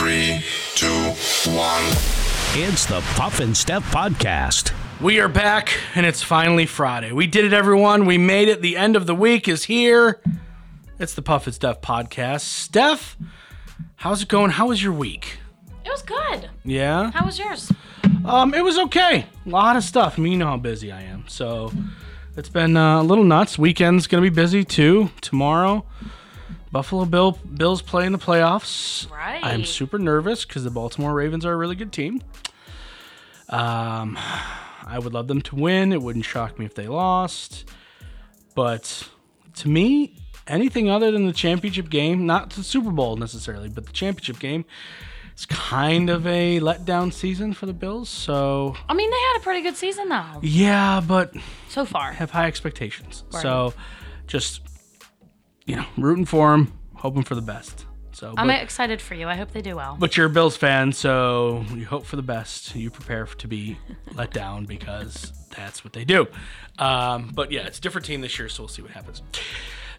Three, two, one. It's the Puff and Steph Podcast. We are back, and it's finally Friday. We did it, everyone. We made it. The end of the week is here. It's the Puff and Steph podcast. Steph, how's it going? How was your week? It was good. Yeah, How was yours? um, it was okay. A lot of stuff. I mean, you know how busy I am, so it's been uh, a little nuts. Weekend's gonna be busy too. Tomorrow, Buffalo Bill Bills play in the playoffs. Right. I'm super nervous because the Baltimore Ravens are a really good team. Um, I would love them to win. It wouldn't shock me if they lost. But to me, anything other than the championship game, not the Super Bowl necessarily, but the championship game, is kind of a letdown season for the Bills. So I mean, they had a pretty good season though, yeah, but so far. have high expectations. Right. So just you know, rooting for them, hoping for the best. So I'm but- excited for you. I hope they do well. But you're a Bills fan, so you hope for the best. You prepare to be let down because that's what they do. Um, but yeah, it's a different team this year, so we'll see what happens.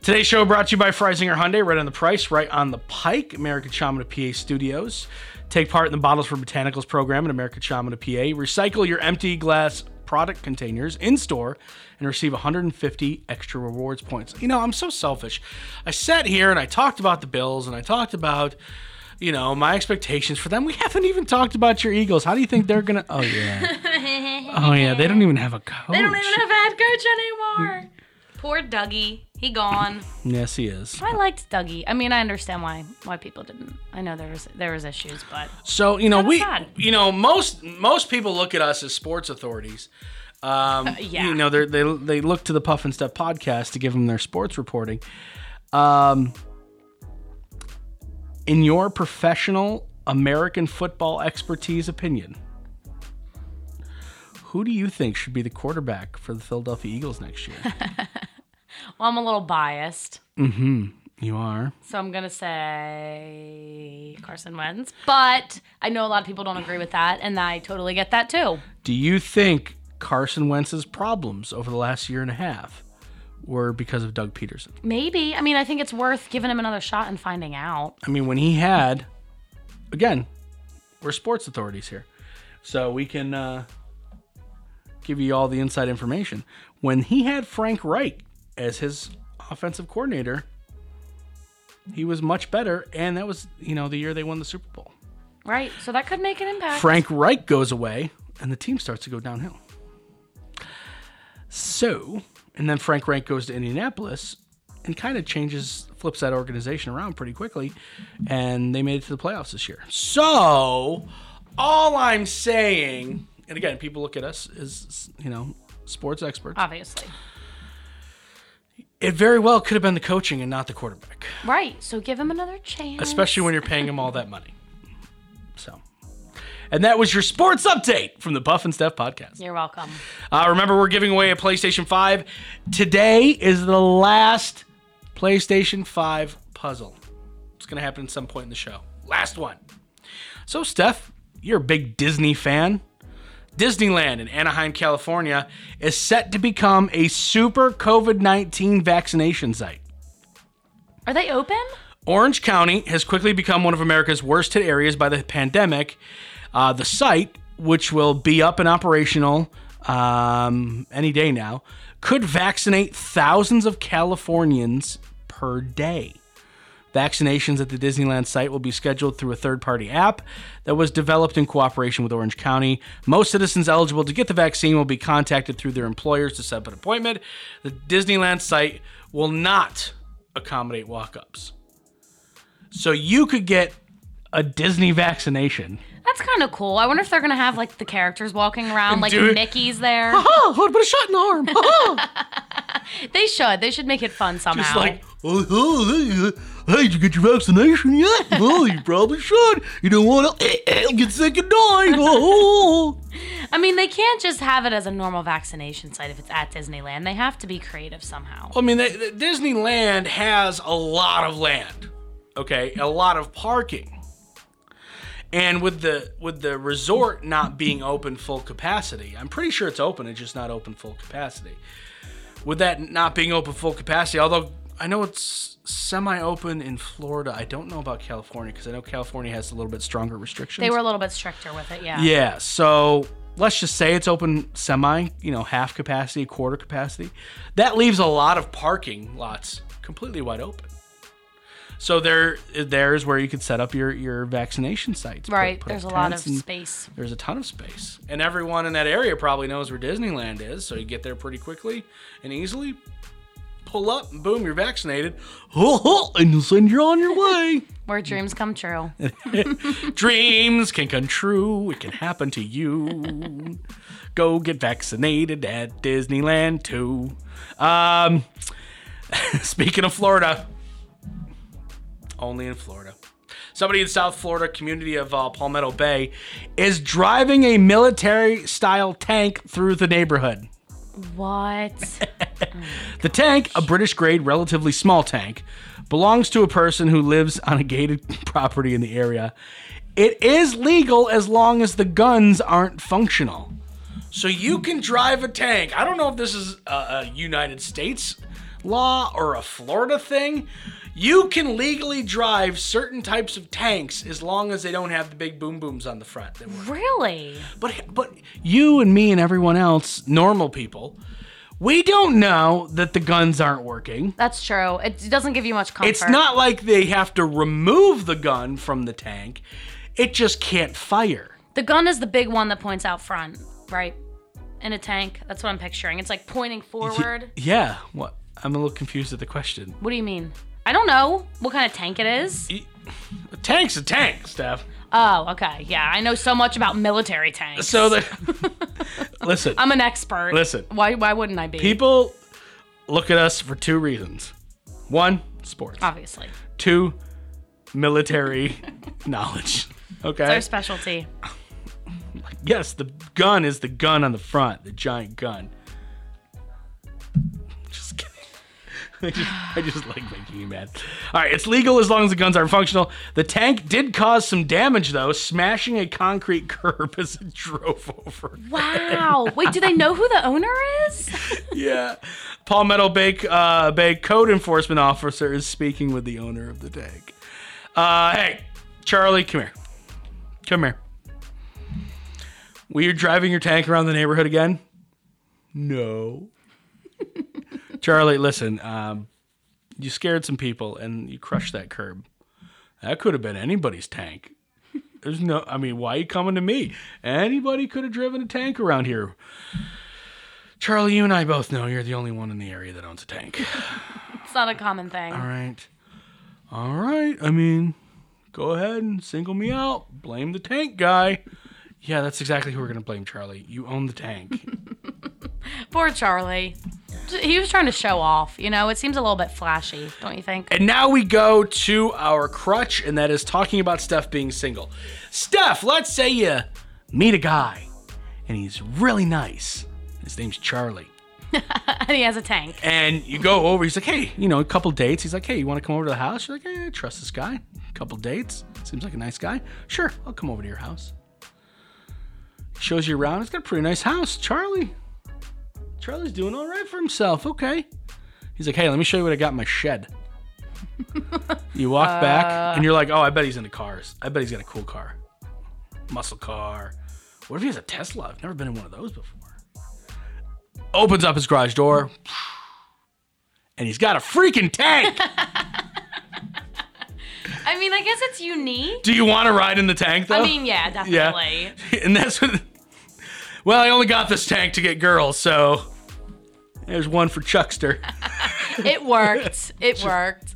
Today's show brought to you by Freisinger Hyundai, right on the price, right on the pike, American Shaman of PA Studios. Take part in the Bottles for Botanicals program at American Shaman of PA. Recycle your empty glass product containers in store and receive 150 extra rewards points. You know, I'm so selfish. I sat here and I talked about the Bills and I talked about, you know, my expectations for them. We haven't even talked about your Eagles. How do you think they're gonna? Oh yeah. Oh yeah. They don't even have a coach. they don't even have a head coach anymore. Poor Dougie. He gone. Yes, he is. I liked Dougie. I mean, I understand why why people didn't. I know there was there was issues, but So you know we, sad. you know most most people look at us as sports authorities. Um, yeah. You know they they they look to the Puff and Steph podcast to give them their sports reporting. Um, in your professional American football expertise opinion, who do you think should be the quarterback for the Philadelphia Eagles next year? well, I'm a little biased, you are. so I'm gonna say Carson Wentz. But I know a lot of people don't agree with that, and I totally get that too. Do you think Carson Wentz's problems over the last year and a half were because of Doug Pederson? Maybe. I mean, I think it's worth giving him another shot and finding out. I mean, when he had, again, we're sports authorities here, so we can uh, give you all the inside information. When he had Frank Reich as his offensive coordinator, he was much better, and that was, you know, the year they won the Super Bowl. Right. So that could make an impact. Frank Reich goes away, and the team starts to go downhill. So, and then Frank Reich goes to Indianapolis and kind of changes, flips that organization around pretty quickly, and they made it to the playoffs this year. So, all I'm saying, and again, people look at us as, you know, sports experts. Obviously. It very well could have been the coaching and not the quarterback, Right. So give him another chance. especially when you're paying him all that money. So, and that was your sports update from the Puff and Steph podcast. You're welcome. Uh, remember, we're giving away a PlayStation 5. Today is the last PlayStation 5 puzzle. It's going to happen at some point in the show. Last one. So, Steph, you're a big Disney fan. Disneyland in Anaheim, California is set to become a super COVID 19 vaccination site. Are they open? Orange County has quickly become one of America's worst hit areas by the pandemic. Uh, the site, which will be up and operational um, any day now, could vaccinate thousands of Californians per day. Vaccinations at the Disneyland site will be scheduled through a third party app that was developed in cooperation with Orange County. Most citizens eligible to get the vaccine will be contacted through their employers to set up an appointment. The Disneyland site will not accommodate walk ups. So you could get a Disney vaccination. That's kind of cool. I wonder if they're gonna have like the characters walking around, like Mickey's there. Oh, what about a shot in the arm? Oh, they should. They should make it fun somehow. Just like, oh, oh, hey, did you get your vaccination yet? Well, you probably should. You don't want to eh, eh, get sick and die. Oh. I mean, they can't just have it as a normal vaccination site if it's at Disneyland. They have to be creative somehow. I mean, the, the Disneyland has a lot of land, okay, a lot of parking, and with the with the resort not being open full capacity, I'm pretty sure it's open. It's just not open full capacity. With that not being open full capacity, although I know it's semi-open in Florida. I don't know about California because I know California has a little bit stronger restrictions. They were a little bit stricter with it, yeah. Yeah, so let's just say it's open semi, you know, half capacity, quarter capacity. That leaves a lot of parking lots completely wide open. So there, there's where you could set up your your vaccination sites. Right. put There's a lot of space. There's a ton of space, and everyone in that area probably knows where Disneyland is, so you get there pretty quickly and easily. Pull up, and boom, you're vaccinated, and you'll send you on your way. Where dreams come true. Dreams can come true. It can happen to you. Go get vaccinated at Disneyland too. Um, speaking of Florida, only in Florida. Somebody in South Florida, community of uh, Palmetto Bay, is driving a military-style tank through the neighborhood. What? The tank, a British grade, relatively small tank, belongs to a person who lives on a gated property in the area. It is legal as long as the guns aren't functional. So you can drive a tank. I don't know if this is a, a United States law or a Florida thing. You can legally drive certain types of tanks as long as they don't have the big boom booms on the front. really? But but you and me and everyone else, normal people, we don't know that the guns aren't working. That's true. It doesn't give you much comfort. It's not like they have to remove the gun from the tank. It just can't fire. The gun is the big one that points out front, right? In a tank. That's what I'm picturing. It's like pointing forward. Yeah. What? I'm a little confused at the question. What do you mean? I don't know what kind of tank it is. A tank's a tank, Steph. Oh, okay. Yeah, I know so much about military tanks. So the listen, I'm an expert. Listen. Why why wouldn't I be? people look at us for two reasons. One, sports. Obviously. Two, military knowledge. Okay. It's our specialty. Yes, the gun is the gun on the front, the giant gun. Just kidding. I just, I just like making you mad. All right, it's legal as long as the guns aren't functional. The tank did cause some damage, though, smashing a concrete curb as it drove over. Wow. Wait, do they know who the owner is? Yeah. Palmetto Bay, uh, Bay code enforcement officer is speaking with the owner of the tank. Uh, hey, Charlie, come here. Come here. Were you driving your tank around the neighborhood again? No. Charlie, listen. Um, you scared some people and you crushed that curb. That could have been anybody's tank. There's no, I mean, why are you coming to me? Anybody could have driven a tank around here. Charlie, you and I both know you're the only one in the area that owns a tank. It's not a common thing. All right. All right. I mean, go ahead and single me out. Blame the tank guy. Yeah, that's exactly who we're going to blame, Charlie. You own the tank. Poor Charlie. He was trying to show off, you know? It seems a little bit flashy, don't you think? and now we go to our crutch, and that is talking about Steph being single. Steph, let's say you meet a guy, and he's really nice. His name's Charlie. And he has a tank. And you go over, he's like, hey, you know, a couple dates. He's like, hey, you want to come over to the house? You're like, hey, I trust this guy. A couple dates. Seems like a nice guy. Sure, I'll come over to your house. Shows you around. He's got a pretty nice house. Charlie. Charlie's doing all right for himself. Okay. He's like, hey, let me show you what I got in my shed. you walk back, uh. and you're like, oh, I bet he's into cars. I bet he's got a cool car. Muscle car. What if he has a Tesla? I've never been in one of those before. Opens up his garage door and he's got a freaking tank. I mean, I guess it's unique. Do you want to ride in the tank though? I mean, yeah, definitely. Yeah. And that's what. Well, I only got this tank to get girls, so there's one for Chuckster. It worked. It worked.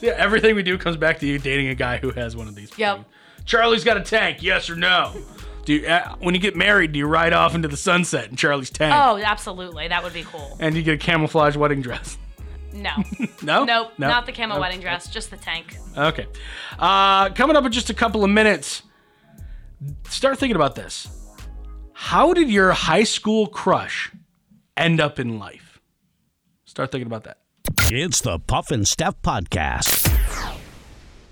yeah, everything we do comes back to you dating a guy who has one of these. Yep. Charlie's got a tank, yes or no? Do you, uh, when you get married, do you ride off into the sunset in Charlie's tank? Oh, absolutely. That would be cool. And you get a camouflage wedding dress? No. No. Nope. No? Not the camo No. wedding dress, just the tank. Okay. Uh, coming up in just a couple of minutes, start thinking about this. How did your high school crush end up in life? Start thinking about that. It's the Puff and Steph Podcast.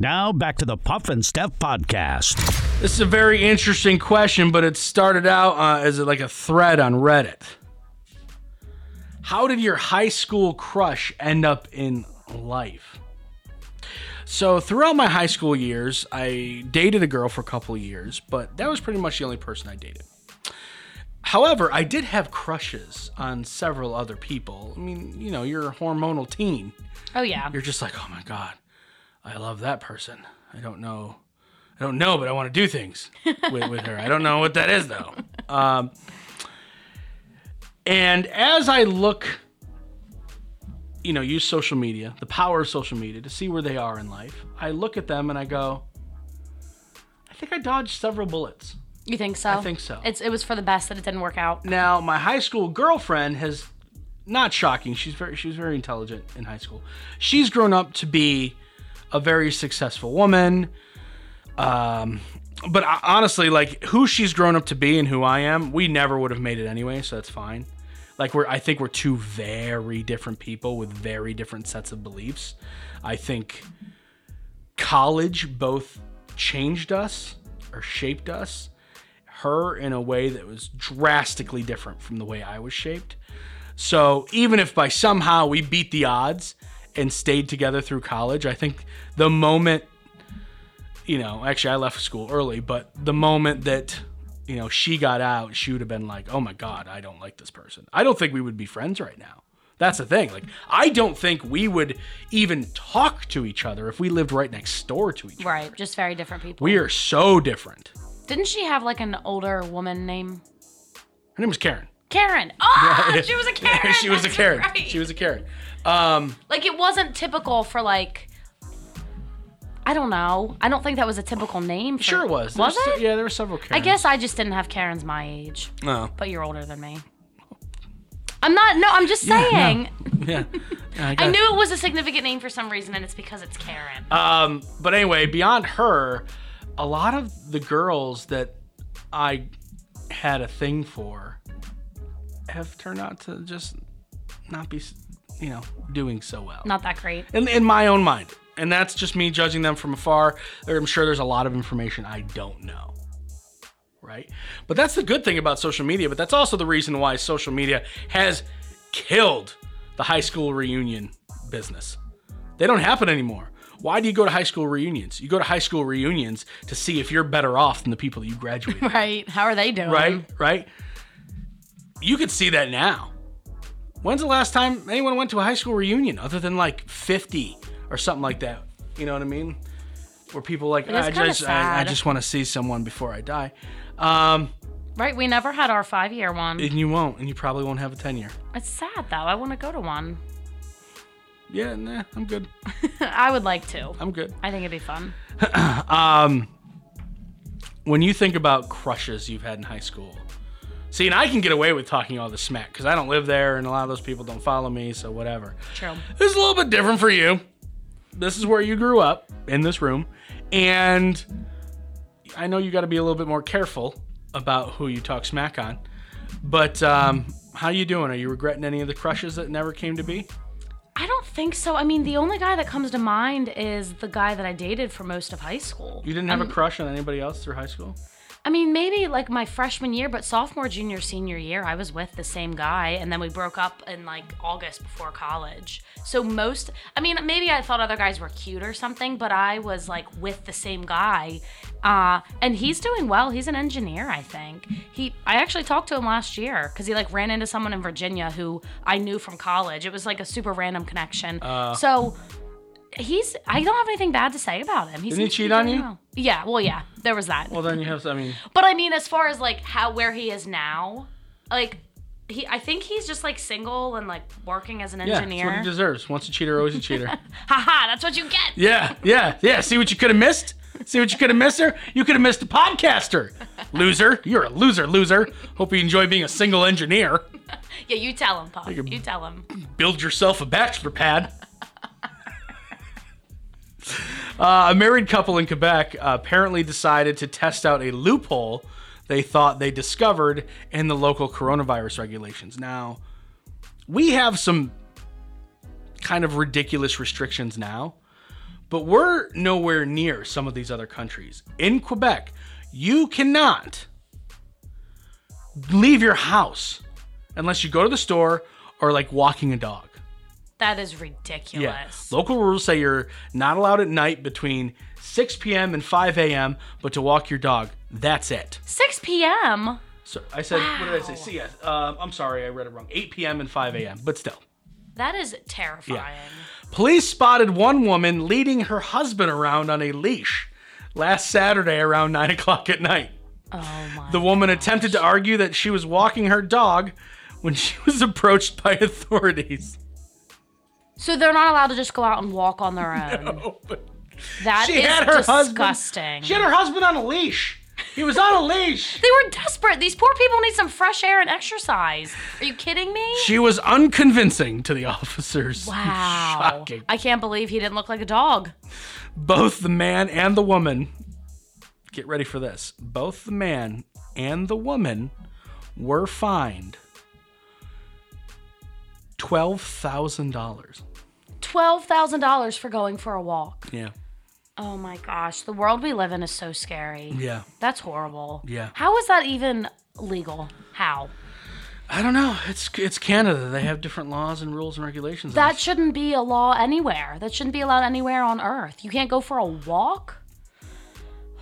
Now back to the Puff and Steph podcast. This is a very interesting question, but it started out uh, as like a thread on Reddit. How did your high school crush end up in life? So, throughout my high school years, I dated a girl for a couple of years, but that was pretty much the only person I dated. However, I did have crushes on several other people. I mean, you know, you're a hormonal teen. Oh, yeah. You're just like, oh my God, I love that person. I don't know. I don't know, but I want to do things with, with her. I don't know what that is, though. Um, and as I look, you know, use social media, the power of social media to see where they are in life, I look at them and I go, I think I dodged several bullets. You think so? I think so. It's it was for the best that it didn't work out. Now, my high school girlfriend has not shocking. She's very she was very intelligent in high school. She's grown up to be a very successful woman. Um, but I- honestly, like who she's grown up to be and who I am, we never would have made it anyway, so that's fine. Like we're I think we're two very different people with very different sets of beliefs. I think college both changed us or shaped us. Her in a way that was drastically different from the way I was shaped. So even if by somehow we beat the odds and stayed together through college, I think the moment, you know, actually I left school early, but the moment that, you know, she got out, she would have been like, oh my God, I don't like this person. I don't think we would be friends right now. That's the thing. Like, I don't think we would even talk to each other if we lived right next door to each other. Right. Just very different people. We are so different. Didn't she have like an older woman name? Her name was Karen. Karen. Oh, she was a Karen. she was a Karen. right. She was a Karen. Um, like it wasn't typical for like I don't know. I don't think that was a typical name. For, sure it was. Was it? Yeah, there were several Karens. I guess I just didn't have Karens my age, No. but you're older than me. I'm not. No, I'm just saying. Yeah. I, I got- knew it was a significant name for some reason, and it's because it's Karen. Um, but anyway, beyond her, a lot of the girls that I had a thing for have turned out to just not be, you know, doing so well. Not that great. in, in my own mind. And that's just me judging them from afar. I'm sure there's a lot of information I don't know. Right? But that's the good thing about social media, but that's also the reason why social media has killed the high school reunion business. They don't happen anymore. Why do you go to high school reunions? You go to high school reunions to see if you're better off than the people that you graduated Right? How are they doing? right? Right? You could see that now. When's the last time anyone went to a high school reunion other than like 50 or something like that? You know what I mean? Where people like I just I, I just want to see someone before I die. Um, Right, we never had our five year one. and you won't, and you probably won't have a 10 year. It's sad though. I want to go to one. Yeah, nah, I'm good. I would like to. I'm good. I think it'd be fun. Um, When you think about crushes you've had in high school, see, and I can get away with talking all this smack because I don't live there, and a lot of those people don't follow me, so whatever. True. This is a little bit different for you. This is where you grew up in this room, and I know you got to be a little bit more careful about who you talk smack on. But um, how you doing? Are you regretting any of the crushes that never came to be? I don't think so. I mean, the only guy that comes to mind is the guy that I dated for most of high school. You didn't have a crush on anybody else through high school? I mean, maybe like my freshman year, but sophomore, junior, senior year, I was with the same guy, and then we broke up in like August before college. So most, I mean, maybe I thought other guys were cute or something, but I was like with the same guy, uh, and he's doing well. He's an engineer, I think. He, I actually talked to him last year because he like ran into someone in Virginia who I knew from college. It was like a super random connection. so. He's. I don't have anything bad to say about him. He's Didn't he cheat on you? Yeah. Well, yeah. There was that. Well, then you have. I mean, But I mean, as far as like how where he is now, like he, I think he's just like single and like working as an engineer. yeah, that's what he deserves. Once a cheater, always a cheater. Haha, that's what you get. yeah, yeah, yeah. See what you could have missed? See what you could have missed there? You could have missed a podcaster. Loser. You're a loser, loser. Hope you enjoy being a single engineer. Yeah, you tell him, Pop. a- You tell him. build yourself a bachelor pad. Uh, a married couple in Quebec uh, apparently decided to test out a loophole they thought they discovered in the local coronavirus regulations. Now, we have some kind of ridiculous restrictions now, but we're nowhere near some of these other countries. In Quebec, you cannot leave your house unless you go to the store or like walking a dog. That is ridiculous. Yeah. Local rules say you're not allowed at night between 6 p.m. and 5 a.m., but to walk your dog. That's it. 6 p.m. So I said, what did I say? See, yes. Um, I'm sorry, I read it wrong. 8 p.m. and 5 a.m., but still. That is terrifying. Police spotted one woman leading her husband around on a leash last Saturday around 9 o'clock at night. Oh my. The woman attempted to argue that she was walking her dog when she was approached by authorities. So they're not allowed to just go out and walk on their own. But That she is had her husband. disgusting. She had her husband on a leash. He was on a leash. they were desperate. These poor people need some fresh air and exercise. Are you kidding me? She was unconvincing to the officers. Wow. Shocking. I can't believe he didn't look like a dog. Both the man and the woman, get ready for this. Both the man and the woman were fined $12,000. $12,000 for going for a walk. Yeah. Oh my gosh. The world we live in is so scary. Yeah. That's horrible. Yeah. How is that even legal? How? I don't know. It's it's Canada. They have different laws and rules and regulations. That shouldn't be a law anywhere. That shouldn't be allowed anywhere on earth. You can't go for a walk?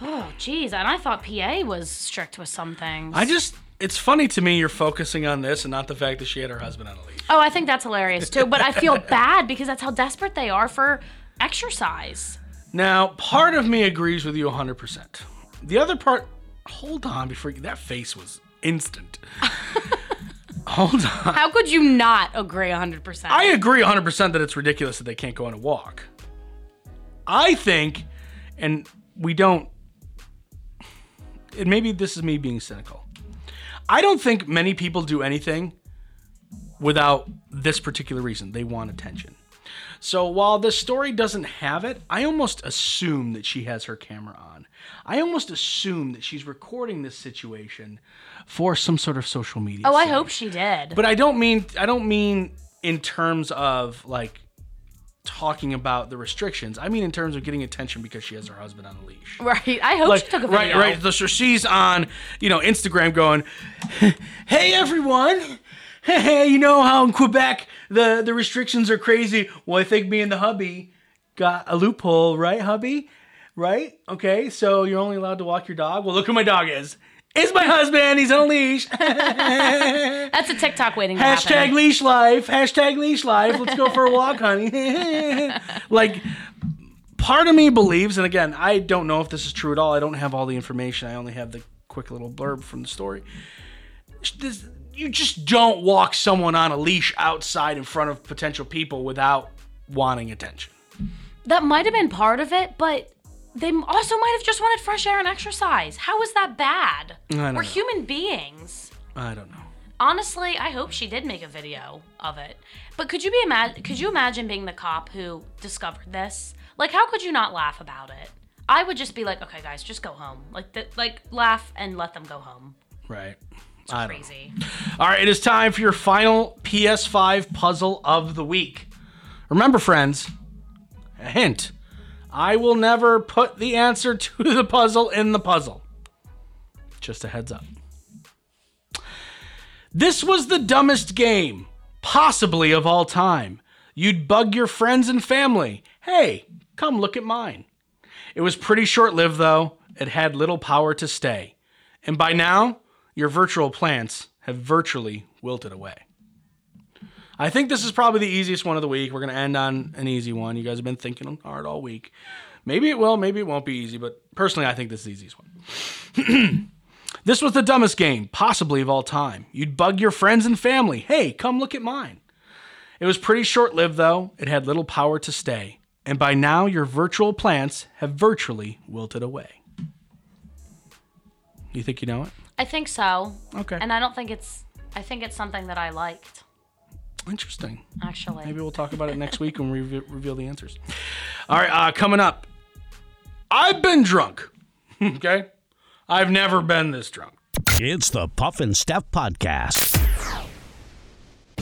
Oh, geez. And I thought PA was strict with some things. I just it's funny to me you're focusing on this and not the fact that she had her husband on a leash. Oh, I think that's hilarious too. But I feel bad because that's how desperate they are for exercise. Now, part of me agrees with you 100%. The other part, hold on before you, that face was instant. hold on. How could you not agree 100%? I agree 100% that it's ridiculous that they can't go on a walk. I think, and we don't, and maybe this is me being cynical. I don't think many people do anything without this particular reason. They want attention. So while the story doesn't have it, I almost assume that she has her camera on. I almost assume that she's recording this situation for some sort of social media. oh, I hope she did. But I don't mean I don't mean in terms of like talking about the restrictions. I mean in terms of getting attention because she has her husband on a leash. right. I hope Like, she took a right, right. So she's on, you know, Instagram going, "Hey everyone, hey, you know how in Quebec the the restrictions are crazy. Well, I think me and the hubby got a loophole, right, hubby? Right? Okay, so you're only allowed to walk your dog. Well, look who my dog is." It's my husband. He's on a leash. That's a TikTok waiting Hashtag happen. leash life. Hashtag leash life. Let's go for a walk, honey. like, part of me believes, and again, I don't know if this is true at all. I don't have all the information. I only have the quick little blurb from the story. This, you just don't walk someone on a leash outside in front of potential people without wanting attention. That might have been part of it, but they also might have just wanted fresh air and exercise. How is that bad? We're know. human beings. I don't know. Honestly, I hope she did make a video of it. But could you be imagine? Could you imagine being the cop who discovered this? Like, how could you not laugh about it? I would just be like, okay, guys, just go home. Like, th- like laugh and let them go home. Right. I. Crazy. All right, it is time for your final PS5 puzzle of the week. Remember, friends, a hint I will never put the answer to the puzzle in the puzzle. Just a heads up. This was the dumbest game, possibly of all time. You'd bug your friends and family. Hey, come look at mine. It was pretty short lived, though. It had little power to stay. And by now, your virtual plants have virtually wilted away. I think this is probably the easiest one of the week. We're going to end on an easy one. You guys have been thinking hard all week. Maybe it will, maybe it won't be easy, but personally, I think this is the easiest one. this was the dumbest game, possibly of all time. You'd bug your friends and family. Hey, come look at mine. It was pretty short lived, though. It had little power to stay. And by now, your virtual plants have virtually wilted away. You think you know it? I think so. Okay. And I don't think it's. I think it's something that I liked. Interesting. Actually. Maybe we'll talk about it next week when we re- reveal the answers. All right, uh, coming up. I've been drunk. okay? I've never been this drunk. It's the Puff and Steph Podcast.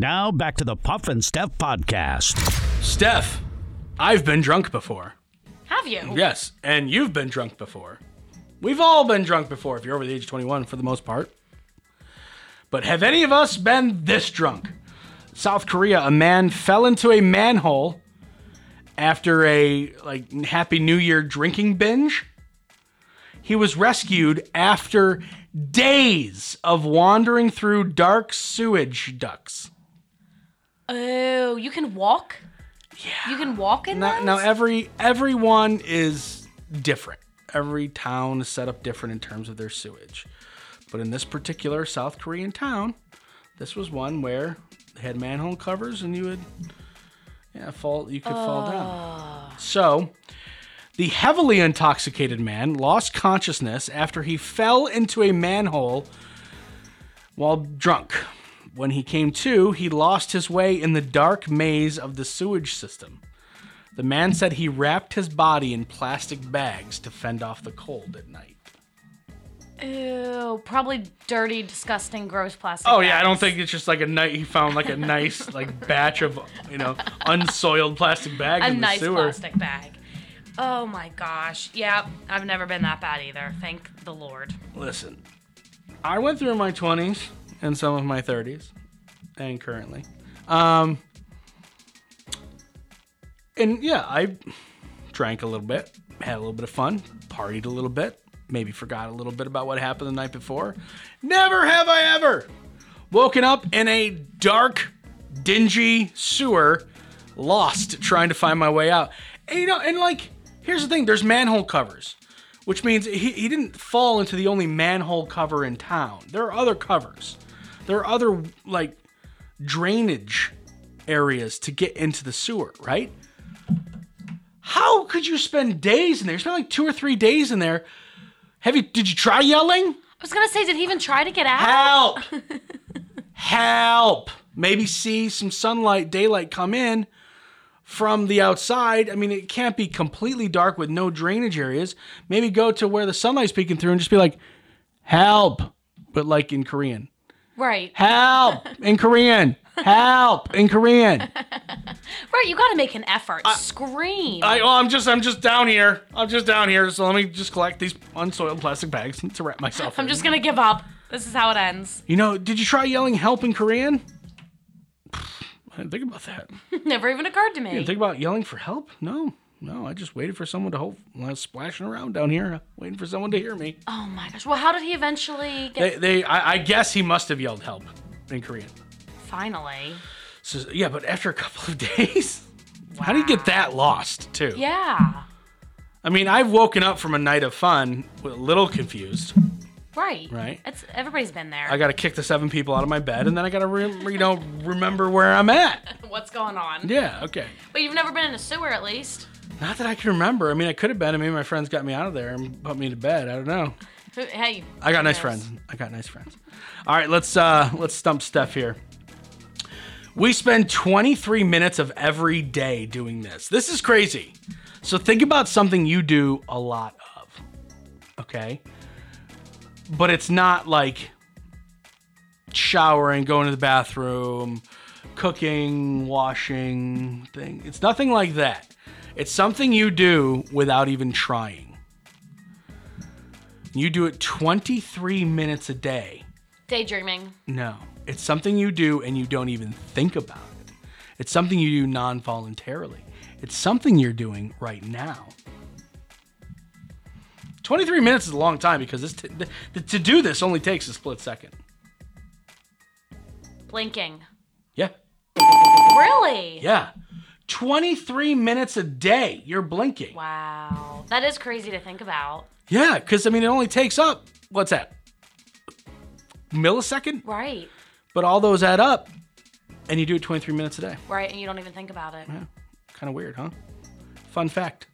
Now back to the Puff and Steph Podcast. Steph, I've been drunk before. Have you? Yes, and you've been drunk before. We've all been drunk before if you're over the age of 21 for the most part. But have any of us been this drunk? South Korea, a man fell into a manhole after a like happy new year drinking binge. He was rescued after days of wandering through dark sewage ducts. Oh, you can walk? Yeah. You can walk in Now, those? now every everyone is different. Every town is set up different in terms of their sewage. But in this particular South Korean town, this was one where they had manhole covers and you would yeah, fall you could fall down. Ah. So, the heavily intoxicated man lost consciousness after he fell into a manhole while drunk. When he came to, he lost his way in the dark maze of the sewage system. The man said he wrapped his body in plastic bags to fend off the cold at night. Ew, probably dirty, disgusting, gross plastic. Oh yeah, I don't think it's just like a night he found like a nice like batch of you know unsoiled plastic bag a in the nice sewer. plastic bag. Oh my gosh. Yeah, I've never been that bad either. Thank the Lord. Listen, I went through my twenties and some of my thirties, and currently, um, and yeah, I drank a little bit, had a little bit of fun, partied a little bit, maybe forgot a little bit about what happened the night before. Never have I ever woken up in a dark, dingy sewer, lost trying to find my way out. And you know, and like, here's the thing: there's manhole covers, which means he, he didn't fall into the only manhole cover in town. There are other covers. There are other like drainage areas to get into the sewer, right? How could you spend days in there? You spent like two or three days in there. Have you? Did you try yelling? I was gonna say, did he even try to get out? Help! Help! Maybe see some sunlight, daylight come in from the outside. I mean, it can't be completely dark with no drainage areas. Maybe go to where the sunlight's peeking through and just be like, help! But like in Korean. Right. Help! In Korean. Help! In Korean. Right, you gotta make an effort. Scream. I, oh, I'm just, I'm just down here. I'm just down here. So let me just collect these unsoiled plastic bags to wrap myself. I'm in. just gonna give up. This is how it ends. You know, did you try yelling "help" in Korean? I didn't think about that. Never even occurred to me. You think about yelling for help? No, no. I just waited for someone to hope. I was splashing around down here, uh, waiting for someone to hear me. oh my gosh. Well, how did he eventually They, get? they I, I guess he must have yelled help in Korean. Finally. So yeah, but after a couple of days, how do you get that lost too? Yeah. I mean, I've woken up from a night of fun, a little confused. Right. Right. It's everybody's been there. I got to kick the seven people out of my bed, and then I got to, re- you know, remember where I'm at. What's going on? Yeah, okay. But you've never been in a sewer, at least. Not that I can remember. I mean, I could have been. I mean, my friends got me out of there and put me to bed. I don't know. Hey. I got nice friends. I got nice friends. All right, let's uh let's stump Steph here. We spend 23 minutes of every day doing this. This is crazy. So think about something you do a lot of. Okay? But it's not like showering, going to the bathroom, cooking, washing, thing. It's nothing like that. It's something you do without even trying. You do it 23 minutes a day. Daydreaming. No, it's something you do and you don't even think about it. It's something you do non voluntarily. It's something you're doing right now. 23 minutes is a long time because this t- th- to do this only takes a split second. Blinking. Yeah. Really? Yeah. 23 minutes a day you're blinking. Wow. That is crazy to think about. Yeah, because I mean, it only takes up, what's that? Millisecond? Right. But all those add up and you do it 23 minutes a day. Right. And you don't even think about it. Yeah. Kind of weird, huh? Fun fact.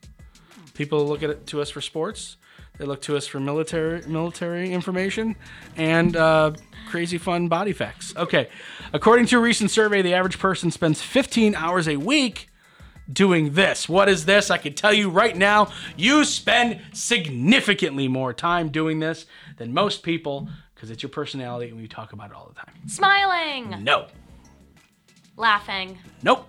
People look at it to us for sports. They look to us for military military information and uh, crazy fun body facts. Okay, according to a recent survey, the average person spends 15 hours a week doing this. What is this? I can tell you right now, you spend significantly more time doing this than most people because it's your personality and we talk about it all the time. Smiling. No, Laughing. nope,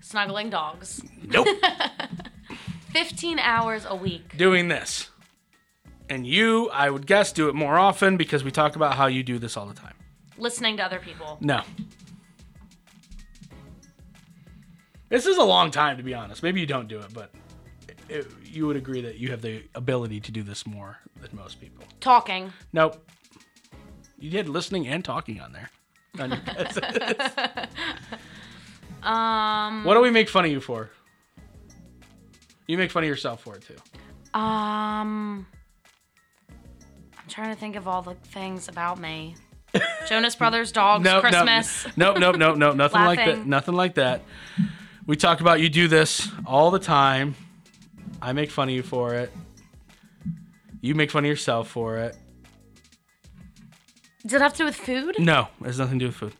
Snuggling dogs. nope. 15 hours a week. doing this. And you, I would guess, do it more often because we talk about how you do this all the time. Listening to other people. No. This is a long time, to be honest. Maybe you don't do it, but it, you would agree that you have the ability to do this more than most people. Talking. Nope. You did listening and talking on there. On your guesses. Um. what do we make fun of you for? You make fun of yourself for it too. Um. I'm trying to think of all the things about me. Jonas Brothers, dogs, Nope, Christmas. Nope, nope, nope, nope, nothing like that. Nothing like that. We talk about you do this all the time. I make fun of you for it. You make fun of yourself for it. Does it have to do with food? No, it has nothing to do with food.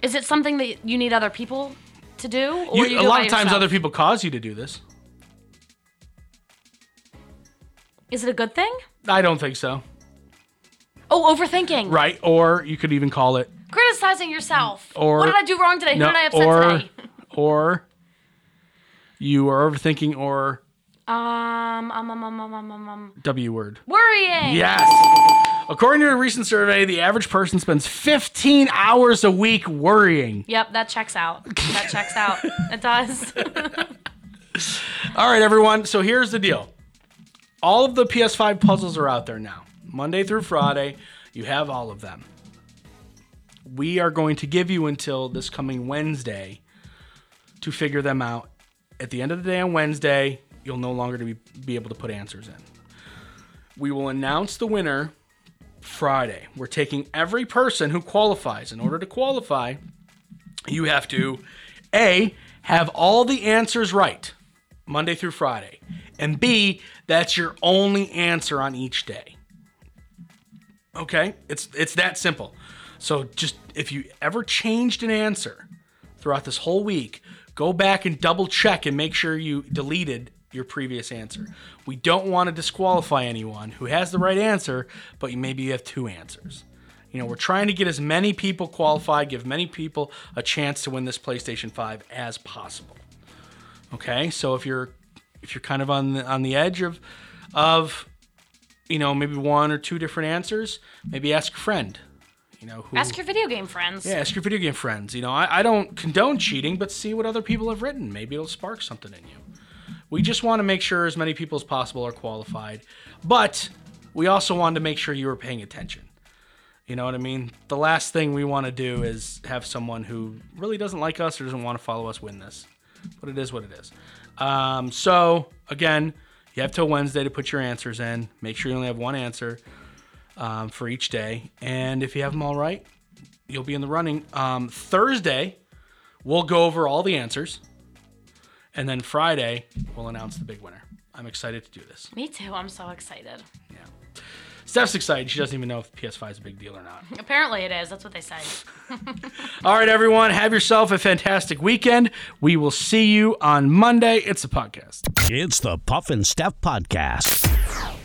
Is it something that you need other people to do? Or You, you a do it lot of times, yourself? other people cause you to do this. Is it a good thing? I don't think so. Oh, overthinking. Right? Or you could even call it Criticizing yourself. Or- what did I do wrong today? Who did I upset or today? or you are overthinking or Um, um, um, um, um, um, um, um. W word. Worrying. Yes. According to a recent survey, the average person spends 15 hours a week worrying. Yep, that checks out. That checks out. It does. All right, everyone. So here's the deal. All of the PS5 puzzles are out there now. Monday through Friday, you have all of them. We are going to give you until this coming Wednesday to figure them out. At the end of the day on Wednesday, you'll no longer be, be able to put answers in. We will announce the winner Friday. We're taking every person who qualifies. In order to qualify, you have to A, have all the answers right Monday through Friday. And B, that's your only answer on each day. Okay? It's it's that simple. So just if you ever changed an answer throughout this whole week, go back and double check and make sure you deleted your previous answer. We don't want to disqualify anyone who has the right answer, but you maybe you have two answers. You know, we're trying to get as many people qualified, give many people a chance to win this PlayStation 5 as possible. Okay? So if you're if you're kind of on the on the edge of of you know, maybe one or two different answers, maybe ask a friend. You know, who Ask your video game friends. yeah, ask your video game friends. You know, I, I don't condone cheating, but see what other people have written. Maybe it'll spark something in you. We just want to make sure as many people as possible are qualified, but we also wanted to make sure you were paying attention. You know what I mean? The last thing we want to do is have someone who really doesn't like us or doesn't want to follow us win this. But it is what it is. Um, so, again, you have till Wednesday to put your answers in. Make sure you only have one answer um, for each day. And if you have them all right, you'll be in the running. Um, Thursday, we'll go over all the answers. And then Friday, we'll announce the big winner. I'm excited to do this. Me too. I'm so excited. Yeah. Steph's excited. She doesn't even know if PS5 is a big deal or not. Apparently it is. That's what they say. All right, everyone, have yourself a fantastic weekend. We will see you on Monday. It's a podcast. It's the Puff and Steph Podcast.